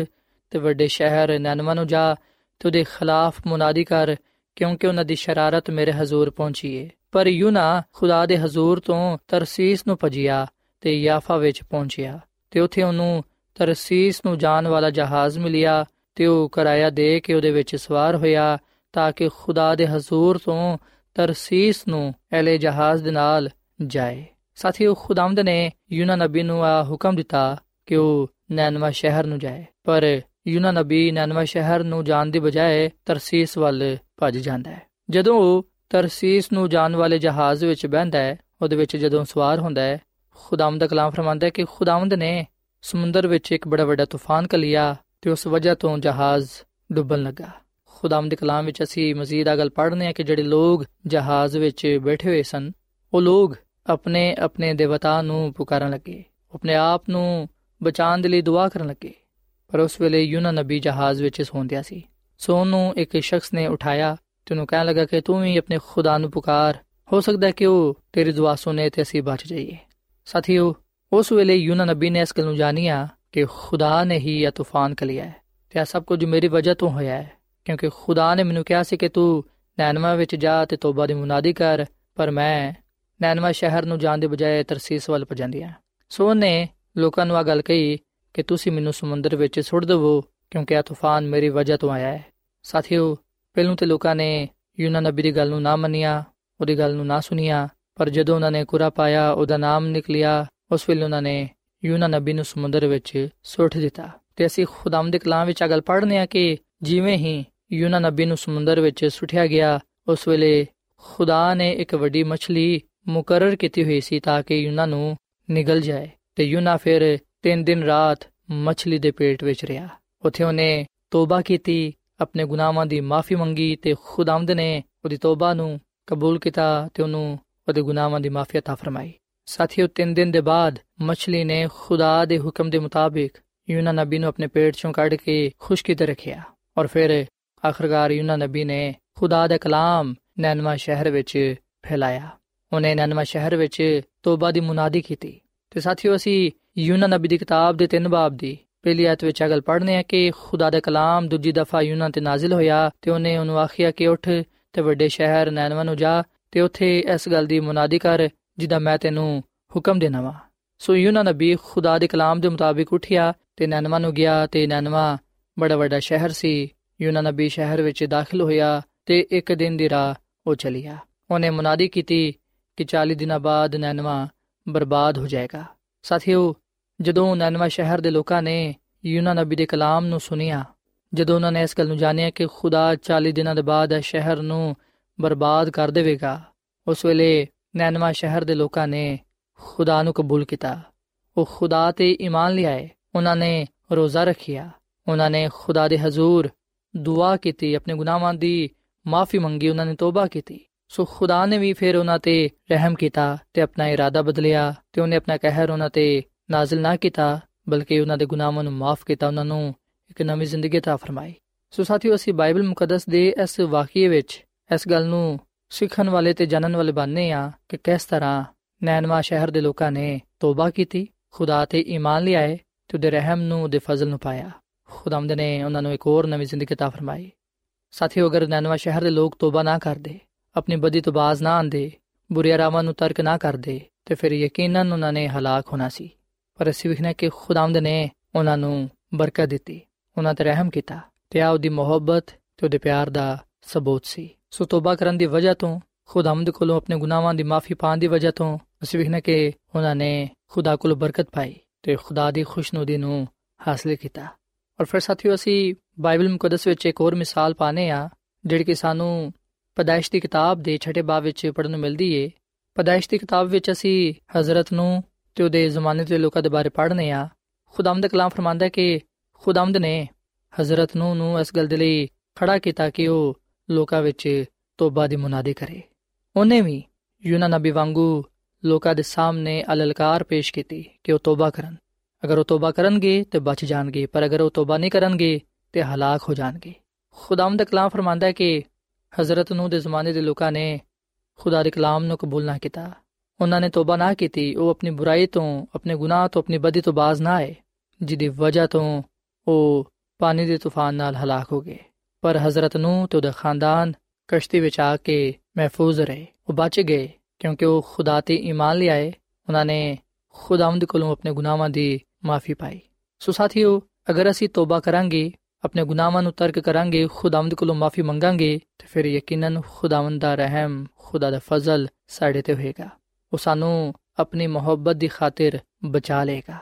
ਤੇ ਵੱਡੇ ਸ਼ਹਿਰ ਨਨਵਾ ਨੂੰ ਜਾ ਤੇ ਉਹਦੇ ਖਿਲਾਫ ਮੁਨਾਦੀ ਕਰ ਕਿਉਂਕਿ ਉਹਨਾਂ ਦੀ ਸ਼ਰਾਰਤ ਮੇਰੇ ਹਜ਼ੂਰ ਪਹੁੰਚੀ ਏ ਪਰ ਯੂਨਾ ਖੁਦਾ ਦੇ ਹਜ਼ੂਰ ਤੋਂ ਤਰਸੀਸ ਨੂੰ ਭਜਿਆ ਤੇ ਯਾਫਾ ਵਿੱਚ ਪਹੁੰਚਿਆ ਤੇ ਉੱਥੇ ਉਹਨੂੰ ਤਰਸੀਸ ਨੂੰ ਜਾਣ ਵਾਲਾ ਜਹਾਜ਼ ਮਿਲਿਆ ਤੇ ਉਹ ਕਿਰਾਇਆ ਦੇ ਕੇ ਉਹਦੇ ਵਿੱਚ ਸਵਾਰ ਹੋਇਆ ਤਾਂ ਕਿ ਖੁਦਾ ਦੇ ਹਜ਼ੂਰ ਤੋਂ ਤਰਸੀਸ ਨੂੰ ਐਲੇ ਜਹਾਜ਼ ਦੇ ਨਾਲ ਜਾਏ। ਸਾਥੀਓ, ਖੁਦਾਵੰਦ ਨੇ ਯੂਨਾ ਨਬੀ ਨੂੰ ਆ ਹੁਕਮ ਦਿੱਤਾ ਕਿ ਉਹ ਨੈਨਵਾ ਸ਼ਹਿਰ ਨੂੰ ਜਾਏ, ਪਰ ਯੂਨਾ ਨਬੀ ਨੈਨਵਾ ਸ਼ਹਿਰ ਨੂੰ ਜਾਣ ਦੀ ਬਜਾਏ ਤਰਸੀਸ ਵੱਲ ਭੱਜ ਜਾਂਦਾ ਹੈ। ਜਦੋਂ ਉਹ ਤਰਸੀਸ ਨੂੰ ਜਾਣ ਵਾਲੇ ਜਹਾਜ਼ ਵਿੱਚ ਬਹਿੰਦਾ ਹੈ, ਉਹਦੇ ਵਿੱਚ ਜਦੋਂ ਸਵਾਰ ਹੁੰਦਾ ਹੈ, ਖੁਦਾਵੰਦ ਦਾ ਕਲਾਮ ਫਰਮਾਂਦਾ ਹੈ ਕਿ ਖੁਦਾਵੰਦ ਨੇ ਸਮੁੰਦਰ ਵਿੱਚ ਇੱਕ ਬੜਾ ਵੱਡਾ ਤੂਫਾਨ ਕਲਿਆ ਤੇ ਉਸ ਵਜ੍ਹਾ ਤੋਂ ਜਹਾਜ਼ ਡੁੱਬਣ ਲੱਗਾ। ਖੁਦਾਮ ਦੇ ਕਲਾਮ ਵਿੱਚ ਅਸੀਂ ਮਜ਼ੀਦ ਆ ਗੱਲ ਪੜ੍ਹਨੇ ਆ ਕਿ ਜਿਹੜੇ ਲੋਕ ਜਹਾਜ਼ ਵਿੱਚ ਬੈਠੇ ਹੋਏ ਸਨ, ਉਹ ਲੋਕ ਆਪਣੇ ਆਪਣੇ ਦੇਵਤਾ ਨੂੰ ਪੁਕਾਰਨ ਲੱਗੇ ਆਪਣੇ ਆਪ ਨੂੰ ਬਚਾਉਣ ਦੇ ਲਈ ਦੁਆ ਕਰਨ ਲੱਗੇ। ਪਰ ਉਸ ਵੇਲੇ ਯੂਨਾ ਨਬੀ ਜਹਾਜ਼ ਵਿੱਚ ਸੌਂਦਿਆ ਸੀ। ਸੋ ਨੂੰ ਇੱਕ ਸ਼ਖਸ ਨੇ ਉਠਾਇਆ ਤੇ ਉਹਨੂੰ ਕਹਿਣ ਲੱਗਾ ਕਿ ਤੂੰ ਵੀ ਆਪਣੇ ਖੁਦਾ ਨੂੰ ਪੁਕਾਰ। ਹੋ ਸਕਦਾ ਹੈ ਕਿ ਉਹ ਤੇਰੀ ਦੁਆ ਸੁਨੇ ਤੇ ਅਸੀਂ ਬਚ ਜਾਈਏ। ਸਾਥੀਓ, ਉਸ ਵੇਲੇ ਯੂਨਾ ਨਬੀ ਨੇ ਇਸ ਗੱਲ ਨੂੰ ਜਾਣਿਆ ਕਿ ਖੁਦਾ ਨੇ ਹੀ ਇਹ ਤੂਫਾਨ ਕਲਿਆ ਹੈ ਤੇ ਇਹ ਸਭ ਕੁਝ ਮੇਰੀ ਵਜ੍ਹਾ ਤੋਂ ਹੋਇਆ ਹੈ। ਕਿਉਂਕਿ ਖੁਦਾ ਨੇ ਮੈਨੂੰ ਕਿਹਾ ਸੀ ਕਿ ਤੂੰ ਨੈਨਵਾ ਵਿੱਚ ਜਾ ਤੇ ਤੋਬਾ ਦੀ ਮੁਨਾਦੀ ਕਰ, ਪਰ ਮੈਂ ਨੈਨਵਾ ਸ਼ਹਿਰ ਨੂੰ ਜਾਣ ਦੇ ਬਜਾਏ ਤਰਸੀਸ ਵੱਲ ਭਜੰਦੀ ਆ ਸੋ ਉਹਨੇ ਲੋਕਾਂ ਨੂੰ ਆ ਗੱਲ ਕਹੀ ਕਿ ਤੁਸੀਂ ਮੈਨੂੰ ਸਮੁੰਦਰ ਵਿੱਚ ਸੁੱਟ ਦਿਵੋ, ਕਿਉਂਕਿ ਇਹ ਤੂਫਾਨ ਮੇਰੀ ਵਜ੍ਹਾ ਤੋਂ ਆਇਆ ਹੈ। ਸਾਥੀਓ, ਪਹਿਲੋਂ ਤੇ ਲੋਕਾਂ ਨੇ ਯੂਨਾ ਨਬੀ ਦੀ ਗੱਲ ਨੂੰ ਨਾ ਮੰਨਿਆ, ਉਹਦੀ ਗੱਲ ਨੂੰ ਨਾ ਸੁਨਿਆ ਪਰ ਜਦੋਂ ਉਹਨਾਂ ਨੇ ਕੁਰਾ ਪਾਇਆ, ਉਹਦਾ ਨਾਮ ਨਿਕਲਿਆ, ਉਸ ਵੇਲੇ ਉਹਨਾਂ ਨੇ ਯੂਨਾ ਨਬੀ ਨੂੰ ਸਮੁੰਦਰ ਵਿੱਚ ਸੁੱਟ ਦਿੱਤਾ। ਤੇ ਅਸੀਂ ਖੁਦਾਮ ਦੇ ਕਲਾਮ ਵਿੱਚ ਆ ਗੱਲ ਪੜ੍ਹਨੇ ਆ ਕਿ ਜਿਵੇਂ ਹੀ ਯੂਨਾ ਨਬੀ ਨੂੰ ਸਮੁੰਦਰ ਵਿੱਚ ਸੁੱਟਿਆ ਗਿਆ ਉਸ ਵੇਲੇ ਖੁਦਾ ਨੇ ਇੱਕ ਵੱਡੀ ਮੱਛਲੀ ਮੁਕਰਰ ਕੀਤੀ ਹੋਈ ਸੀ ਤਾਂ ਕਿ ਯੂਨਾ ਨੂੰ ਨਿਗਲ ਜਾਏ ਤੇ ਯੂਨਾ ਫਿਰ 3 ਦਿਨ ਰਾਤ ਮੱਛਲੀ ਦੇ ਪੇਟ ਵਿੱਚ ਰਿਹਾ ਉੱਥੇ ਉਹਨੇ ਤੋਬਾ ਕੀਤੀ ਆਪਣੇ ਗੁਨਾਹਾਂ ਦੀ ਮਾਫੀ ਮੰਗੀ ਤੇ ਖੁਦਾਵੰਦ ਨੇ ਉਹਦੀ ਤੋਬਾ ਨੂੰ ਕਬੂਲ ਕੀਤਾ ਤੇ ਉਹਨੂੰ ਉਹਦੇ ਗੁਨਾਹਾਂ ਦੀ ਮਾਫੀ عطا ਫਰਮਾਈ ਸਾਥੀਓ 3 ਦਿਨ ਦੇ ਬਾਅਦ ਮੱਛਲੀ ਨੇ ਖੁਦਾ ਦੇ ਹੁਕਮ ਦੇ ਮੁਤਾਬਿਕ ਯੂਨਾ ਨਬੀ ਨੂੰ ਆਪਣੇ ਪੇਟ ਚੋਂ ਕੱਢ ਕੇ ਖੁਸ਼ਕੀ ਤੇ ਰੱਖਿਆ ਔਰ ਫਿਰ ਆਖਰਕਾਰ ਯੂਨਾ ਨਬੀ ਨੇ ਖੁਦਾ ਦਾ ਕਲਾਮ ਨੈਨਵਾ ਸ਼ਹਿਰ ਵਿੱਚ ਫੈਲਾਇਆ। ਉਹਨੇ ਨੈਨਵਾ ਸ਼ਹਿਰ ਵਿੱਚ ਤੋਬਾ ਦੀ ਮੁਨਾਦੀ ਕੀਤੀ। ਤੇ ਸਾਥੀਓ, ਅਸੀਂ ਯੂਨਾ ਨਬੀ ਦੀ ਕਿਤਾਬ ਦੇ ਤਿੰਨ ਬਾਬ ਦੀ ਪਹਿਲੀ ਆਇਤ ਵਿੱਚ ਅਗਲ ਪੜ੍ਹਨੇ ਆ ਕਿ ਖੁਦਾ ਦਾ ਕਲਾਮ ਦੂਜੀ ਦਫਾ ਯੂਨਾ ਤੇ ਨਾਜ਼ਿਲ ਹੋਇਆ ਤੇ ਉਹਨੇ ਉਹਨੂੰ ਆਖਿਆ ਕਿ ਉੱਠ ਤੇ ਵੱਡੇ ਸ਼ਹਿਰ ਨੈਨਵਾ ਨੂੰ ਜਾ ਤੇ ਉੱਥੇ ਇਸ ਗੱਲ ਦੀ ਮੁਨਾਦੀ ਕਰ, ਜਿਦਾ ਮੈਂ ਤੈਨੂੰ ਹੁਕਮ ਦੇਣਾ ਵਾ ਸੋ ਯੂਨਾ ਨਬੀ ਖੁਦਾ ਦੇ ਕਲਾਮ ਦੇ ਮੁਤਾਬਿਕ ਉਠਿਆ ਤੇ ਨੈਨਵਾ ਨੂੰ ਗਿਆ ਤੇ ਨੈਨਵਾ ਬੜਾ ਵੱਡਾ ਸ਼ਹਿਰ ਸੀ ਯੂਨਾ ਨਬੀ ਸ਼ਹਿਰ ਵਿੱਚ ਦਾਖਲ ਹੋਇਆ ਤੇ ਇੱਕ ਦਿਨ ਦੀ ਰਾਹ ਉਹ ਚਲਿਆ ਉਹਨੇ ਮੁਨਾਦੀ ਕੀਤੀ ਕਿ 40 ਦਿਨਾਂ ਬਾਅਦ ਨੈਨਵਾ ਬਰਬਾਦ ਹੋ ਜਾਏਗਾ। ਸਾਥੀਓ, ਜਦੋਂ ਨੈਨਵਾ ਸ਼ਹਿਰ ਦੇ ਲੋਕਾਂ ਨੇ ਯੂਨਾ ਨਬੀ ਦੇ ਕਲਾਮ ਨੂੰ ਸੁਨਿਆ, ਜਦੋਂ ਉਹਨਾਂ ਨੇ ਇਸ ਗੱਲ ਨੂੰ ਜਾਣਿਆ ਕਿ ਖੁਦਾ 40 ਦਿਨਾਂ ਦੇ ਬਾਅਦ ਇਸ ਸ਼ਹਿਰ ਨੂੰ ਬਰਬਾਦ ਕਰ ਦੇਵੇਗਾ, ਉਸ ਵੇਲੇ ਨੈਨਵਾ ਸ਼ਹਿਰ ਦੇ ਲੋਕਾਂ ਨੇ ਖੁਦਾ ਨੂੰ ਕਬੂਲ ਕੀਤਾ। ਉਹ ਖੁਦਾ ਤੇ ਈਮਾਨ ਲਿਆਏ। ਉਹਨਾਂ ਨੇ ਰੋਜ਼ਾ ਰੱਖਿਆ। ਉਹਨਾਂ ਨੇ ਖੁਦਾ ਦੇ ਹਜ਼ੂਰ ਦੁਆ ਕੀਤੀ ਆਪਣੇ ਗੁਨਾਹਾਂ ਦੀ ਮਾਫੀ ਮੰਗੀ ਉਹਨਾਂ ਨੇ ਤੋਬਾ ਕੀਤੀ ਸੋ ਖੁਦਾ ਨੇ ਵੀ ਫਿਰ ਉਹਨਾਂ ਤੇ ਰਹਿਮ ਕੀਤਾ ਤੇ ਆਪਣਾ ਇਰਾਦਾ ਬਦਲਿਆ ਤੇ ਉਹਨੇ ਆਪਣਾ ਕਹਿਰ ਉਹਨਾਂ ਤੇ ਨਾਜ਼ਿਲ ਨਾ ਕੀਤਾ ਬਲਕਿ ਉਹਨਾਂ ਦੇ ਗੁਨਾਹਾਂ ਨੂੰ ਮਾਫ ਕੀਤਾ ਉਹਨਾਂ ਨੂੰ ਇੱਕ ਨਵੀਂ ਜ਼ਿੰਦਗੀ عطا ਫਰਮਾਈ ਸੋ ਸਾਥੀਓ ਅਸੀਂ ਬਾਈਬਲ ਮੁਕੱਦਸ ਦੇ ਇਸ ਵਾਕਿਏ ਵਿੱਚ ਇਸ ਗੱਲ ਨੂੰ ਸਿੱਖਣ ਵਾਲੇ ਤੇ ਜਾਣਨ ਵਾਲੇ ਬਣਨੇ ਆ ਕਿ ਕਿਸ ਤਰ੍ਹਾਂ ਨੈਨਵਾ ਸ਼ਹਿਰ ਦੇ ਲੋਕਾਂ ਨੇ ਤੋਬਾ ਕੀਤੀ ਖੁਦਾ ਤੇ ਈਮਾਨ ਲਿਆਏ ਤੇ ਉਹਦੇ ਰਹਿਮ ਨੂੰ ਉਹਦੇ ਫਜ਼ਲ ਨੂੰ ਪਾਇਆ ਖੁਦਾਮਦ ਨੇ ਉਹਨਾਂ ਨੂੰ ਇੱਕ ਹੋਰ ਨਵੀਂ ਜ਼ਿੰਦਗੀ عطا ਫਰਮਾਈ ਸਾਥੀਓ ਅਗਰ ਨੈਨਵਾ ਸ਼ਹਿਰ ਦੇ ਲੋਕ ਤੋਬਾ ਨਾ ਕਰਦੇ ਆਪਣੀ ਬਦੀ ਤੋਂ ਬਾਜ਼ ਨਾ ਆਂਦੇ ਬੁਰੀਆਂ ਰਾਵਾਂ ਨੂੰ ਤਰਕ ਨਾ ਕਰਦੇ ਤੇ ਫਿਰ ਯਕੀਨਨ ਉਹਨਾਂ ਨੇ ਹਲਾਕ ਹੋਣਾ ਸੀ ਪਰ ਅਸੀਂ ਵਿਖਣਾ ਕਿ ਖੁਦਾਮਦ ਨੇ ਉਹਨਾਂ ਨੂੰ ਬਰਕਤ ਦਿੱਤੀ ਉਹਨਾਂ ਤੇ ਰਹਿਮ ਕੀਤਾ ਤੇ ਆ ਉਹਦੀ ਮੁਹੱਬਤ ਤੇ ਉਹਦੇ ਪਿਆਰ ਦਾ ਸਬੂਤ ਸੀ ਸੋ ਤੋਬਾ ਕਰਨ ਦੀ ਵਜ੍ਹਾ ਤੋਂ ਖੁਦਾਮਦ ਕੋਲੋਂ ਆਪਣੇ ਗੁਨਾਹਾਂ ਦੀ ਮਾਫੀ ਪਾਣ ਦੀ ਵਜ੍ਹਾ ਤੋਂ ਅਸੀਂ ਵਿਖਣਾ ਕਿ ਉਹਨਾਂ ਨੇ ਖੁਦਾ ਕੋਲੋਂ ਬਰਕਤ ਪਾਈ ਤੇ ਖੁਦਾ ਦੀ ਖੁਸ਼ਨੂਦੀ ਨੂੰ ਹਾਸਲ ਕੀਤਾ ਔਰ ਫਿਰ ਸਾਥੀਓ, ਅਸੀਂ ਬਾਈਬਲ ਮੁਕੱਦਸ ਵਿੱਚ ਇੱਕ ਹੋਰ ਮਿਸਾਲ ਪਾਣੇ ਆ ਜਿਹੜੀ ਕਿ ਸਾਨੂੰ ਪਦਾਇਸ਼ ਦੀ ਕਿਤਾਬ ਦੇ ਛਠੇ ਬਾਬ ਵਿੱਚ ਪੜਨ ਨੂੰ ਮਿਲਦੀ ਏ। ਪਦਾਇਸ਼ ਦੀ ਕਿਤਾਬ ਵਿੱਚ ਅਸੀਂ ਹਜ਼ਰਤ ਨੂੰ ਤੇ ਉਹਦੇ ਜ਼ਮਾਨੇ ਦੇ ਲੋਕਾਂ ਦੇ ਬਾਰੇ ਪੜ੍ਹਨੇ ਆ ਖੁਦਾਮਦ ਕਲਾਮ ਫਰਮਾਂਦਾ ਹੈ ਕਿ ਖੁਦਾਮਦ ਨੇ ਹਜ਼ਰਤ ਨੂੰ ਨੂੰ ਇਸ ਗੱਲ ਦੇ ਲਈ ਖੜਾ ਕੀਤਾ ਕਿ ਉਹ ਲੋਕਾਂ ਵਿੱਚ ਤੋਬਾ ਦੀ ਮੁਨਾਦੀ ਕਰੇ। ਉਹਨੇ ਵੀ ਯੂਨਾ ਨਬੀ ਵਾਂਗੂ ਲੋਕਾਂ ਦੇ ਸਾਹਮਣੇ ਅਲਲਕਾਰ ਪੇਸ਼ ਕੀਤੀ ਕਿ ਉਹ ਤੋਬਾ ਕਰਨ। ਅਗਰ ਉਹ ਤੋਬਾ ਕਰਨਗੇ ਤੇ ਬਚ ਜਾਣਗੇ, ਪਰ ਅਗਰ ਉਹ ਤੋਬਾ ਨਹੀਂ ਕਰਨਗੇ ਤੇ ਹਲਾਕ ਹੋ ਜਾਣਗੇ। ਖੁਦਾਵੰਦ ਕਲਾਮ ਫਰਮਾਂਦਾ ਹੈ ਕਿ ਹਜ਼ਰਤ ਨੂੰ ਦੇ ਜ਼ਮਾਨੇ ਦੇ ਲੋਕਾਂ ਨੇ ਖੁਦਾ ਦੇ ਕਲਾਮ ਨੂੰ ਕਬੂਲ ਨਾ ਕੀਤਾ। ਉਹਨਾਂ ਨੇ ਤੋਬਾ ਨਾ ਕੀਤੀ, ਉਹ ਆਪਣੀ ਬੁਰਾਈ ਤੋਂ, ਆਪਣੇ ਗੁਨਾਹ ਤੋਂ, ਆਪਣੀ ਬਦੀ ਤੋਂ ਬਾਜ਼ ਨਾ ਆਏ, ਜਿਹਦੀ ਵਜ੍ਹਾ ਤੋਂ ਉਹ ਪਾਣੀ ਦੇ ਤੂਫਾਨ ਨਾਲ ਹਲਾਕ ਹੋ ਗਏ। ਪਰ ਹਜ਼ਰਤ ਨੂੰ ਤੇ ਉਹਦਾ ਖਾਨਦਾਨ ਕਸ਼ਤੀ ਵਿੱਚ ਆ ਕੇ ਮਹਿਫੂਜ਼ ਰਹੇ। ਉਹ ਬਚ ਗਏ, ਕਿਉਂਕਿ ਉਹ ਖੁਦਾ ਤੇ ਈਮਾਨ ਲਿਆਏ। ਉਹਨਾਂ ਨੇ ਖੁਦਾਵੰਦ ਕੋਲੋਂ ਆਪਣੇ ਗੁਨਾਹਾਂ ਦੀ ਮਾਫੀ ਪਾਈ ਸੋ ਸਾਥੀਓ ਅਗਰ ਅਸੀਂ ਤੋਬਾ ਕਰਾਂਗੇ ਆਪਣੇ ਗੁਨਾਹਾਂ ਨੂੰ ਤਰਕ ਕਰਾਂਗੇ ਖੁਦਾਵੰਦ ਕੋਲੋਂ ਮਾਫੀ ਮੰਗਾਂਗੇ ਤੇ ਫਿਰ ਯਕੀਨਨ ਖੁਦਾਵੰਦ ਦਾ ਰਹਿਮ ਖੁਦਾ ਦਾ ਫਜ਼ਲ ਸਾਡੇ ਤੇ ਹੋਏਗਾ ਉਹ ਸਾਨੂੰ ਆਪਣੀ ਮੁਹੱਬਤ ਦੀ ਖਾਤਰ ਬਚਾ ਲੇਗਾ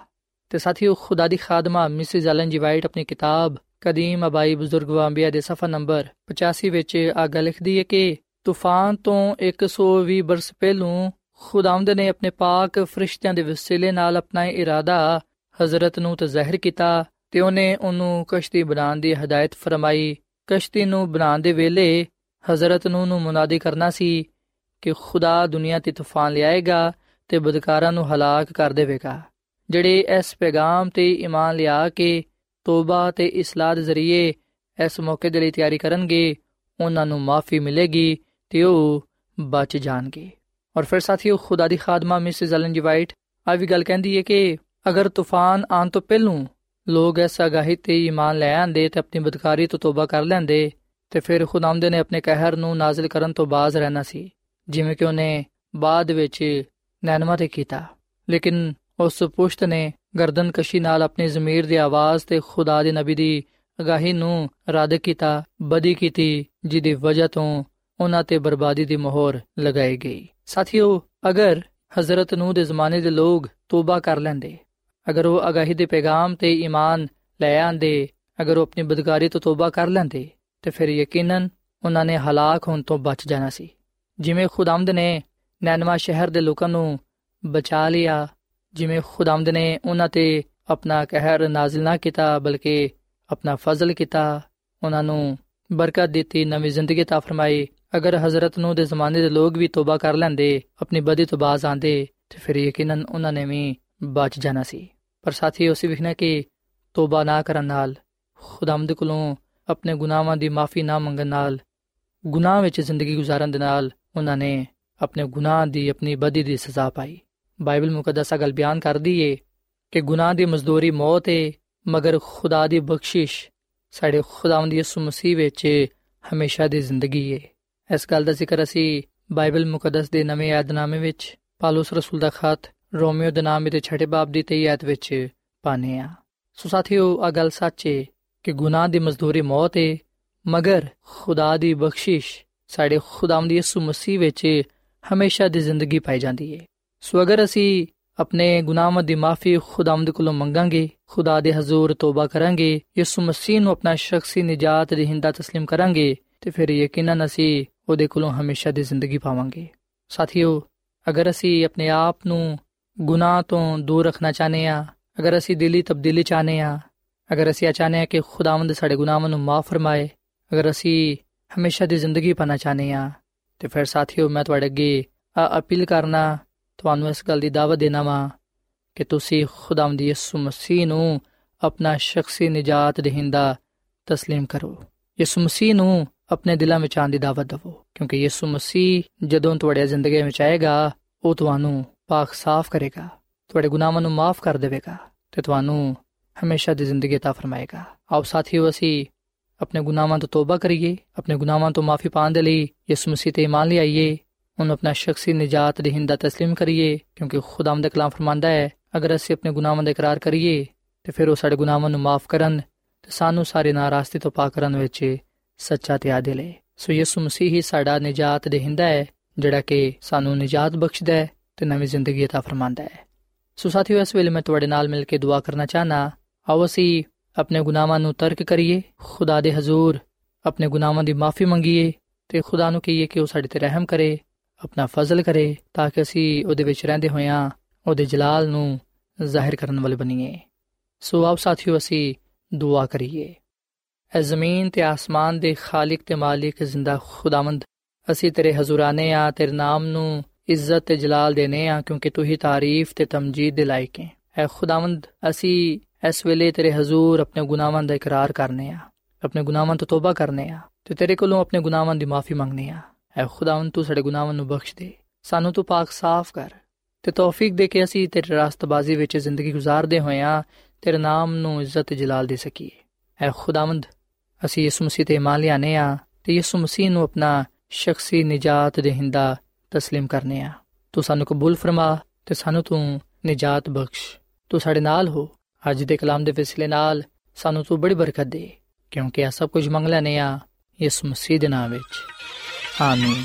ਤੇ ਸਾਥੀਓ ਖੁਦਾ ਦੀ ਖਾਦਮਾ ਮਿਸਿਸ ਐਲਨ ਜੀ ਵਾਈਟ ਆਪਣੀ ਕਿਤਾਬ ਕਦੀਮ ਅਬਾਈ ਬਜ਼ੁਰਗ ਵਾਂਬੀਆ ਦੇ ਸਫਾ ਨੰਬਰ 85 ਵਿੱਚ ਆ ਗੱਲ ਲਿਖਦੀ ਹੈ ਕਿ ਤੂਫਾਨ ਤੋਂ 120 ਬਰਸ ਪਹਿਲੋਂ ਖੁਦਾਵੰਦ ਨੇ ਆਪਣੇ ਪਾਕ ਫਰਿਸ਼ਤਿਆਂ ਦੇ ਵਸੀਲੇ ਨਾਲ ਆਪਣਾ ਇਰਾਦਾ ਹਜ਼ਰਤ ਨੂੰ ਤੇ ਜ਼ਾਹਿਰ ਕੀਤਾ ਤੇ ਉਹਨੇ ਉਹਨੂੰ ਕਸ਼ਤੀ ਬਣਾਉਣ ਦੀ ਹਦਾਇਤ ਫਰਮਾਈ। ਕਸ਼ਤੀ ਨੂੰ ਬਣਾਉਣ ਦੇ ਵੇਲੇ ਹਜ਼ਰਤ ਨੂੰ ਨੂੰ ਮੁਨਾਦੀ ਕਰਨਾ ਸੀ ਕਿ ਖੁਦਾ ਦੁਨੀਆ ਤੇ ਤੂਫਾਨ ਲਿਆਏਗਾ ਤੇ ਬਦਕਾਰਾਂ ਨੂੰ ਹਲਾਕ ਕਰ ਦੇਵੇਗਾ। ਜਿਹੜੇ ਇਸ ਪੈਗਾਮ ਤੇ ਈਮਾਨ ਲਿਆ ਕੇ ਤੋਬਾ ਤੇ ਇਸਲਾਹ ਦੇ ਜ਼ਰੀਏ ਇਸ ਮੌਕੇ ਦੇ ਲਈ ਤਿਆਰੀ ਕਰਨਗੇ, ਉਹਨਾਂ ਨੂੰ ਮਾਫੀ ਮਿਲੇਗੀ ਤੇ ਉਹ ਬਚ ਜਾਣਗੇ। ਔਰ ਫਿਰ ਸਾਥੀਓ ਖੁਦਾ ਦੀ ਖਾਦਮਾ ਮਿਸਿਸ ਐਲਨ ਜੀ ਵਾਈਟ ਆ ਵੀ ਗੱਲ ਕਹਿੰਦੀ ਹੈ ਕਿ ਅਗਰ ਤੂਫਾਨ ਆਉਣ ਤੋਂ ਪਹਿਲਾਂ ਲੋਕ ਇਸ ਅਗਾਹੀ ਤੇ ਈਮਾਨ ਲੈ ਆਂਦੇ ਤੇ ਆਪਣੀ ਬਦਕਾਰੀ ਤੋਂ ਤੋਬਾ ਕਰ ਲੈਂਦੇ ਤੇ ਫਿਰ ਖੁਦਾਵੰਦ ਨੇ ਆਪਣੇ ਕਹਿਰ ਨੂੰ ਨਾਜ਼ਿਲ ਕਰਨ ਤੋਂ ਬਾਜ਼ ਰਹਿਣਾ ਸੀ ਜਿਵੇਂ ਕਿ ਉਹਨੇ ਬਾਅਦ ਵਿੱਚ ਨੈਨਮਾ ਤੇ ਕੀਤਾ ਲੇਕਿਨ ਉਸ ਪੁਸ਼ਤ ਨੇ ਗਰਦਨ ਕਸ਼ੀ ਨਾਲ ਆਪਣੀ ਜ਼ਮੀਰ ਦੀ ਆਵਾਜ਼ ਤੇ ਖੁਦਾ ਦੇ ਨਬੀ ਦੀ ਅਗਾਹੀ ਨੂੰ ਰੱਦ ਕੀਤਾ ਬਦੀ ਕੀਤੀ ਜਿਹਦੀ ਵਜ੍ਹਾ ਤੋਂ ਉਹਨਾਂ ਤੇ ਬਰਬਾਦੀ ਦੀ ਮੋਹਰ ਲਗਾਈ ਗਈ। ਸਾਥੀਓ, ਅਗਰ ਹਜ਼ਰਤ ਨੂੰ ਦੇ ਜ਼ਮਾਨੇ ਦੇ ਲੋਕ ਤੋਬਾ ਕਰ ਲੈਂਦੇ, ਅਗਰ ਉਹ ਅਗਾਹੀ ਦੇ ਪੈਗਾਮ ਤੇ ਈਮਾਨ ਲੈ ਆਂਦੇ, ਅਗਰ ਉਹ ਆਪਣੀ ਬਦਕਾਰੀ ਤੋਂ ਤੋਬਾ ਕਰ ਲੈਂਦੇ, ਤੇ ਫਿਰ ਯਕੀਨਨ ਉਹਨਾਂ ਨੇ ਹਲਾਕ ਹੋਣ ਤੋਂ ਬਚ ਜਾਣਾ ਸੀ। ਜਿਵੇਂ ਖੁਦਾਮਦ ਨੇ ਨੈਨਵਾ ਸ਼ਹਿਰ ਦੇ ਲੋਕਾਂ ਨੂੰ ਬਚਾ ਲਿਆ, ਜਿਵੇਂ ਖੁਦਾਮਦ ਨੇ ਉਹਨਾਂ ਤੇ ਆਪਣਾ ਕਹਿਰ ਨਾਜ਼ਿਲ ਨਾ ਕੀਤਾ, ਬਲਕਿ ਆਪਣਾ ਫਜ਼ਲ ਕੀਤਾ, ਉਹਨਾਂ ਨੂੰ ਬਰਕਤ ਦਿੱਤੀ, ਨਵੀਂ ਜ਼ਿੰਦਗੀ ਤਾ ਫਰਮਾਈ ਅਗਰ ਹਜ਼ਰਤ ਨੂੰ ਦੇ ਜ਼ਮਾਨੇ ਦੇ ਲੋਕ ਵੀ ਤੋਬਾ ਕਰ ਲੈਂਦੇ, ਆਪਣੀ ਬਦੀ ਤੋਂ ਬਾਜ਼ ਆਂਦੇ ਤੇ ਫਿਰ ਯਕੀਨਨ ਉਹਨਾਂ ਨੇ ਵੀ ਬਚ ਜਾਣਾ ਸੀ। ਪਰ ਸਾਥੀ ਉਸੇ ਵਿਖਣਾ ਕਿ ਤੋਬਾ ਨਾ ਕਰਨ ਨਾਲ ਖੁਦਾਮਦ ਕੋਲੋਂ ਆਪਣੇ ਗੁਨਾਹਾਂ ਦੀ ਮਾਫੀ ਨਾ ਮੰਗਣ ਨਾਲ, ਗੁਨਾਹ ਵਿੱਚ ਜ਼ਿੰਦਗੀ گزارਣ ਦੇ ਨਾਲ ਉਹਨਾਂ ਨੇ ਆਪਣੇ ਗੁਨਾਹ ਦੀ, ਆਪਣੀ ਬਦੀ ਦੀ ਸਜ਼ਾ ਪਾਈ। ਬਾਈਬਲ ਮੁਕੱਦਸ ਅਗਲ ਬਿਆਨ ਕਰਦੀ ਏ ਕਿ ਗੁਨਾਹ ਦੀ ਮਜ਼ਦੂਰੀ ਮੌਤ ਏ, ਮਗਰ ਖੁਦਾ ਦੀ ਬਖਸ਼ਿਸ਼ ਸਾਡੇ ਖੁਦਾਵੰਦ ਯਿਸੂ ਮਸੀਹ ਵਿੱਚ ਹਮੇਸ਼ਾ ਦੀ ਜ਼ਿੰਦਗੀ ਏ। ਇਸ ਗੱਲ ਦਾ ਜ਼ਿਕਰ ਅਸੀਂ ਬਾਈਬਲ ਮੁਕੱਦਸ ਦੇ ਨਵੇਂ ਯਾਦਨਾਮੇ ਵਿੱਚ ਪਾਲੂਸ ਰਸੂਲ ਦਾ ਖਤ ਰੋਮੀਓ ਦੇ ਨਾਮ ਦੇ ਛਠੇ ਬਾਬ ਦੀ 23 ਆਇਤ ਵਿੱਚ ਪਾਨੇ ਆ ਸੋ ਸਾਥੀਓ ਆ ਗੱਲ ਸੱਚ ਏ ਕਿ ਗੁਨਾਹ ਦੀ ਮਜ਼ਦੂਰੀ ਮੌਤ ਏ ਮਗਰ ਖੁਦਾ ਦੀ ਬਖਸ਼ਿਸ਼ ਸਾਡੇ ਖੁਦਾਵੰਦ ਯਿਸੂ ਮਸੀਹ ਵਿੱਚ ਹਮੇਸ਼ਾ ਦੀ ਜ਼ਿੰਦਗੀ ਪਾਈ ਜਾਂਦੀ ਏ ਸੋ ਅਗਰ ਅਸੀਂ ਆਪਣੇ ਗੁਨਾਹਾਂ ਦੀ ਮਾਫੀ ਖੁਦਾਵੰਦ ਕੋਲੋਂ ਮੰਗਾਂਗੇ ਖੁਦਾ ਦੇ ਹਜ਼ੂਰ ਤੋਬਾ ਕਰਾਂਗੇ ਯਿਸੂ ਮਸੀਹ ਨੂੰ ਆਪਣਾ ਸ਼ਖਸੀ ਨਜਾਤ ਦੇਹਿੰਦਾ تسلیم ਕਰਾਂਗੇ ਤੇ ਫਿਰ ਯਕੀਨਨ ਅਸੀਂ ਉਹਦੇ ਕੋਲੋਂ ਹਮੇਸ਼ਾ ਦੀ ਜ਼ਿੰਦਗੀ ਪਾਵਾਂਗੇ ਸਾਥੀਓ ਅਗਰ ਅਸੀਂ ਆਪਣੇ ਆਪ ਨੂੰ ਗੁਨਾਹ ਤੋਂ ਦੂਰ ਰੱਖਣਾ ਚਾਹਨੇ ਆ ਅਗਰ ਅਸੀਂ ਦਿਲੀ ਤਬਦੀਲੀ ਚਾਹਨੇ ਆ ਅਗਰ ਅਸੀਂ ਚਾਹਨੇ ਆ ਕਿ ਖੁਦਾਵੰਦ ਸਾਡੇ ਗੁਨਾਹਾਂ ਨੂੰ ਮਾਫ ਫਰਮਾਏ ਅਗਰ ਅਸੀਂ ਹਮੇਸ਼ਾ ਦੀ ਜ਼ਿੰਦਗੀ ਪਾਣਾ ਚਾਹਨੇ ਆ ਤੇ ਫਿਰ ਸਾਥੀਓ ਮੈਂ ਤੁਹਾਡੇ ਅੱਗੇ ਆ ਅਪੀਲ ਕਰਨਾ ਤੁਹਾਨੂੰ ਇਸ ਗੱਲ ਦੀ ਦਾਵਤ ਦੇਣਾ ਵਾ ਕਿ ਤੁਸੀਂ ਖੁਦਾਵੰਦ ਯਿਸੂ ਮਸੀਹ ਨੂੰ ਆਪਣਾ ਸ਼ਖਸੀ ਨਜਾਤ ਦੇਹਿੰਦਾ تسلیم ਕਰੋ ਯਿਸੂ ਮਸੀਹ ਨੂੰ ਆਪਣੇ ਦਿਲਾਂ ਵਿੱਚ ਆਉਣ ਦੀ ਦਾਵਤ ਦਿਵੋ ਕਿਉਂਕਿ ਯਿਸੂ ਮਸੀਹ ਜਦੋਂ ਤੁਹਾਡੀ ਜ਼ਿੰਦਗੀ ਵਿੱਚ ਆਏਗਾ ਉਹ ਤੁਹਾਨੂੰ ਪਾਕ ਸਾਫ਼ ਕਰੇਗਾ ਤੁਹਾਡੇ ਗੁਨਾਹਾਂ ਨੂੰ ਮਾਫ ਕਰ ਦੇਵੇਗਾ ਤੇ ਤੁਹਾਨੂੰ ਹਮੇਸ਼ਾ ਦੀ ਜ਼ਿੰਦਗੀ عطا ਫਰਮਾਏਗਾ ਆਓ ਸਾਥੀਓ ਅਸੀਂ ਆਪਣੇ ਗੁਨਾਹਾਂ ਤੋਂ ਤੋਬਾ ਕਰੀਏ ਆਪਣੇ ਗੁਨਾਹਾਂ ਤੋਂ ਮਾਫੀ ਪਾਣ ਦੇ ਲਈ ਯਿਸੂ ਮਸੀਹ ਤੇ ਇਮਾਨ ਲਿਆਈਏ ਉਹਨੂੰ ਆਪਣਾ ਸ਼ਖਸੀ ਨਜਾਤ ਦੇਹਿੰਦਾ تسلیم ਕਰੀਏ ਕਿਉਂਕਿ ਖੁਦਾਵੰਦ ਦਾ ਕਲਾਮ ਫਰਮਾਂਦਾ ਹੈ ਅਗਰ ਅਸੀਂ ਆਪਣੇ ਗੁਨਾਹਾਂ ਦਾ ਇਕਰਾਰ ਕਰੀਏ ਤੇ ਫਿਰ ਉਹ ਸਾਡੇ ਗੁਨਾਹਾਂ ਨੂੰ ਮਾਫ ਕਰਨ ਤੇ ਸਾਨੂੰ ਸਾਰੇ ਨਾਰਾਜ਼ਗੀ ਤੋਂ ਪਾਕ ਕਰਨ ਵਿੱਚ ਸੱਚਾ ਤੇ ਆਦਿਲ ਹੈ ਸੋ ਯਿਸੂ ਮਸੀਹ ਹੀ ਸਾਡਾ ਨਜਾਤ ਦੇਹਿੰਦਾ ਹੈ ਜਿਹੜਾ ਕਿ ਸਾਨੂੰ ਨਜਾਤ ਬਖਸ਼ਦਾ ਹੈ ਤੇ ਨਵੀਂ ਜ਼ਿੰਦਗੀ عطا ਫਰਮਾਂਦਾ ਹੈ ਸੋ ਸਾਥੀਓ ਇਸ ਵੇਲੇ ਮੈਂ ਤੁਹਾਡੇ ਨਾਲ ਮਿਲ ਕੇ ਦੁਆ ਕਰਨਾ ਚਾਹਨਾ ਆਓ ਅਸੀਂ ਆਪਣੇ ਗੁਨਾਹਾਂ ਨੂੰ ਤਰਕ ਕਰੀਏ ਖੁਦਾ ਦੇ ਹਜ਼ੂਰ ਆਪਣੇ ਗੁਨਾਹਾਂ ਦੀ ਮਾਫੀ ਮੰਗੀਏ ਤੇ ਖੁਦਾ ਨੂੰ ਕਹੀਏ ਕਿ ਉਹ ਸਾਡੇ ਤੇ ਰਹਿਮ ਕਰੇ ਆਪਣਾ ਫਜ਼ਲ ਕਰੇ ਤਾਂ ਕਿ ਅਸੀਂ ਉਹਦੇ ਵਿੱਚ ਰਹਿੰਦੇ ਹੋਇਆਂ ਉਹਦੇ ਜਲਾਲ ਨੂੰ ਜ਼ਾਹਿਰ ਕਰਨ ਵਾਲੇ ਬਣੀਏ ਸੋ ਆਪ ਸਾਥੀਓ ਅਸੀਂ ਦੁਆ ਕਰੀਏ ਐ ਜ਼ਮੀਨ ਤੇ ਆਸਮਾਨ ਦੇ ਖਾਲਕ ਤੇ ਮਾਲਿਕ ਜ਼ਿੰਦਾ ਖੁਦਾਵੰਦ ਅਸੀਂ ਤੇਰੇ ਹਜ਼ੂਰਾਨੇ ਆ ਤੇਰੇ ਨਾਮ ਨੂੰ ਇੱਜ਼ਤ ਤੇ ਜਲਾਲ ਦੇਨੇ ਆ ਕਿਉਂਕਿ ਤੂੰ ਹੀ ਤਾਰੀਫ ਤੇ ਤਮਜੀਦ ਦੇ ਲਾਇਕ ਹੈ ਐ ਖੁਦਾਵੰਦ ਅਸੀਂ ਇਸ ਵੇਲੇ ਤੇਰੇ ਹਜ਼ੂਰ ਆਪਣੇ ਗੁਨਾਹਾਂ ਦਾ ਇਕਰਾਰ ਕਰਨੇ ਆ ਆਪਣੇ ਗੁਨਾਹਾਂ ਤੋਂ ਤੋਬਾ ਕਰਨੇ ਆ ਤੇ ਤੇਰੇ ਕੋਲੋਂ ਆਪਣੇ ਗੁਨਾਹਾਂ ਦੀ ਮਾਫੀ ਮੰਗਨੇ ਆ ਐ ਖੁਦਾਵੰਦ ਤੂੰ ਸਾਡੇ ਗੁਨਾਹਾਂ ਨੂੰ ਬਖਸ਼ ਦੇ ਸਾਨੂੰ ਤੂੰ ਪਾਕ ਸਾਫ਼ ਕਰ ਤੇ ਤੌਫੀਕ ਦੇ ਕੇ ਅਸੀਂ ਤੇਰੇ ਰਾਸਤਬਾਜ਼ੀ ਵਿੱਚ ਜ਼ਿੰਦਗੀ گزارਦੇ ਹੋਇਆ ਤੇਰੇ ਨਾਮ ਨੂੰ ਇੱਜ਼ਤ ਤੇ ਜਲਾਲ ਦੇ ਸਕੀਏ ਐ ਖੁਦਾਵੰਦ ਅਸੀਂ ਯਿਸੂ ਮਸੀਹ ਤੇ ਇਮਾਨ ਲਿਆਨੇ ਆ ਤੇ ਯਿਸੂ ਮਸੀਹ ਨੂੰ ਆਪਣਾ ਸ਼ਖਸੀ ਨਜਾਤ ਦੇਹਿੰਦਾ تسلیم ਕਰਨੇ ਆ ਤੂੰ ਸਾਨੂੰ ਕਬੂਲ ਫਰਮਾ ਤੇ ਸਾਨੂੰ ਤੂੰ ਨਜਾਤ ਬਖਸ਼ ਤੂੰ ਸਾਡੇ ਨਾਲ ਹੋ ਅੱਜ ਦੇ ਕਲਾਮ ਦੇ ਵਸਿਲੇ ਨਾਲ ਸਾਨੂੰ ਤੂੰ ਬੜੀ ਬਰਕਤ ਦੇ ਕਿਉਂਕਿ ਇਹ ਸਭ ਕੁਝ ਮੰਗ ਲੈਨੇ ਆ ਯਿਸੂ ਮਸੀਹ ਦੇ ਨਾਮ ਵਿੱਚ ਆਮੀਨ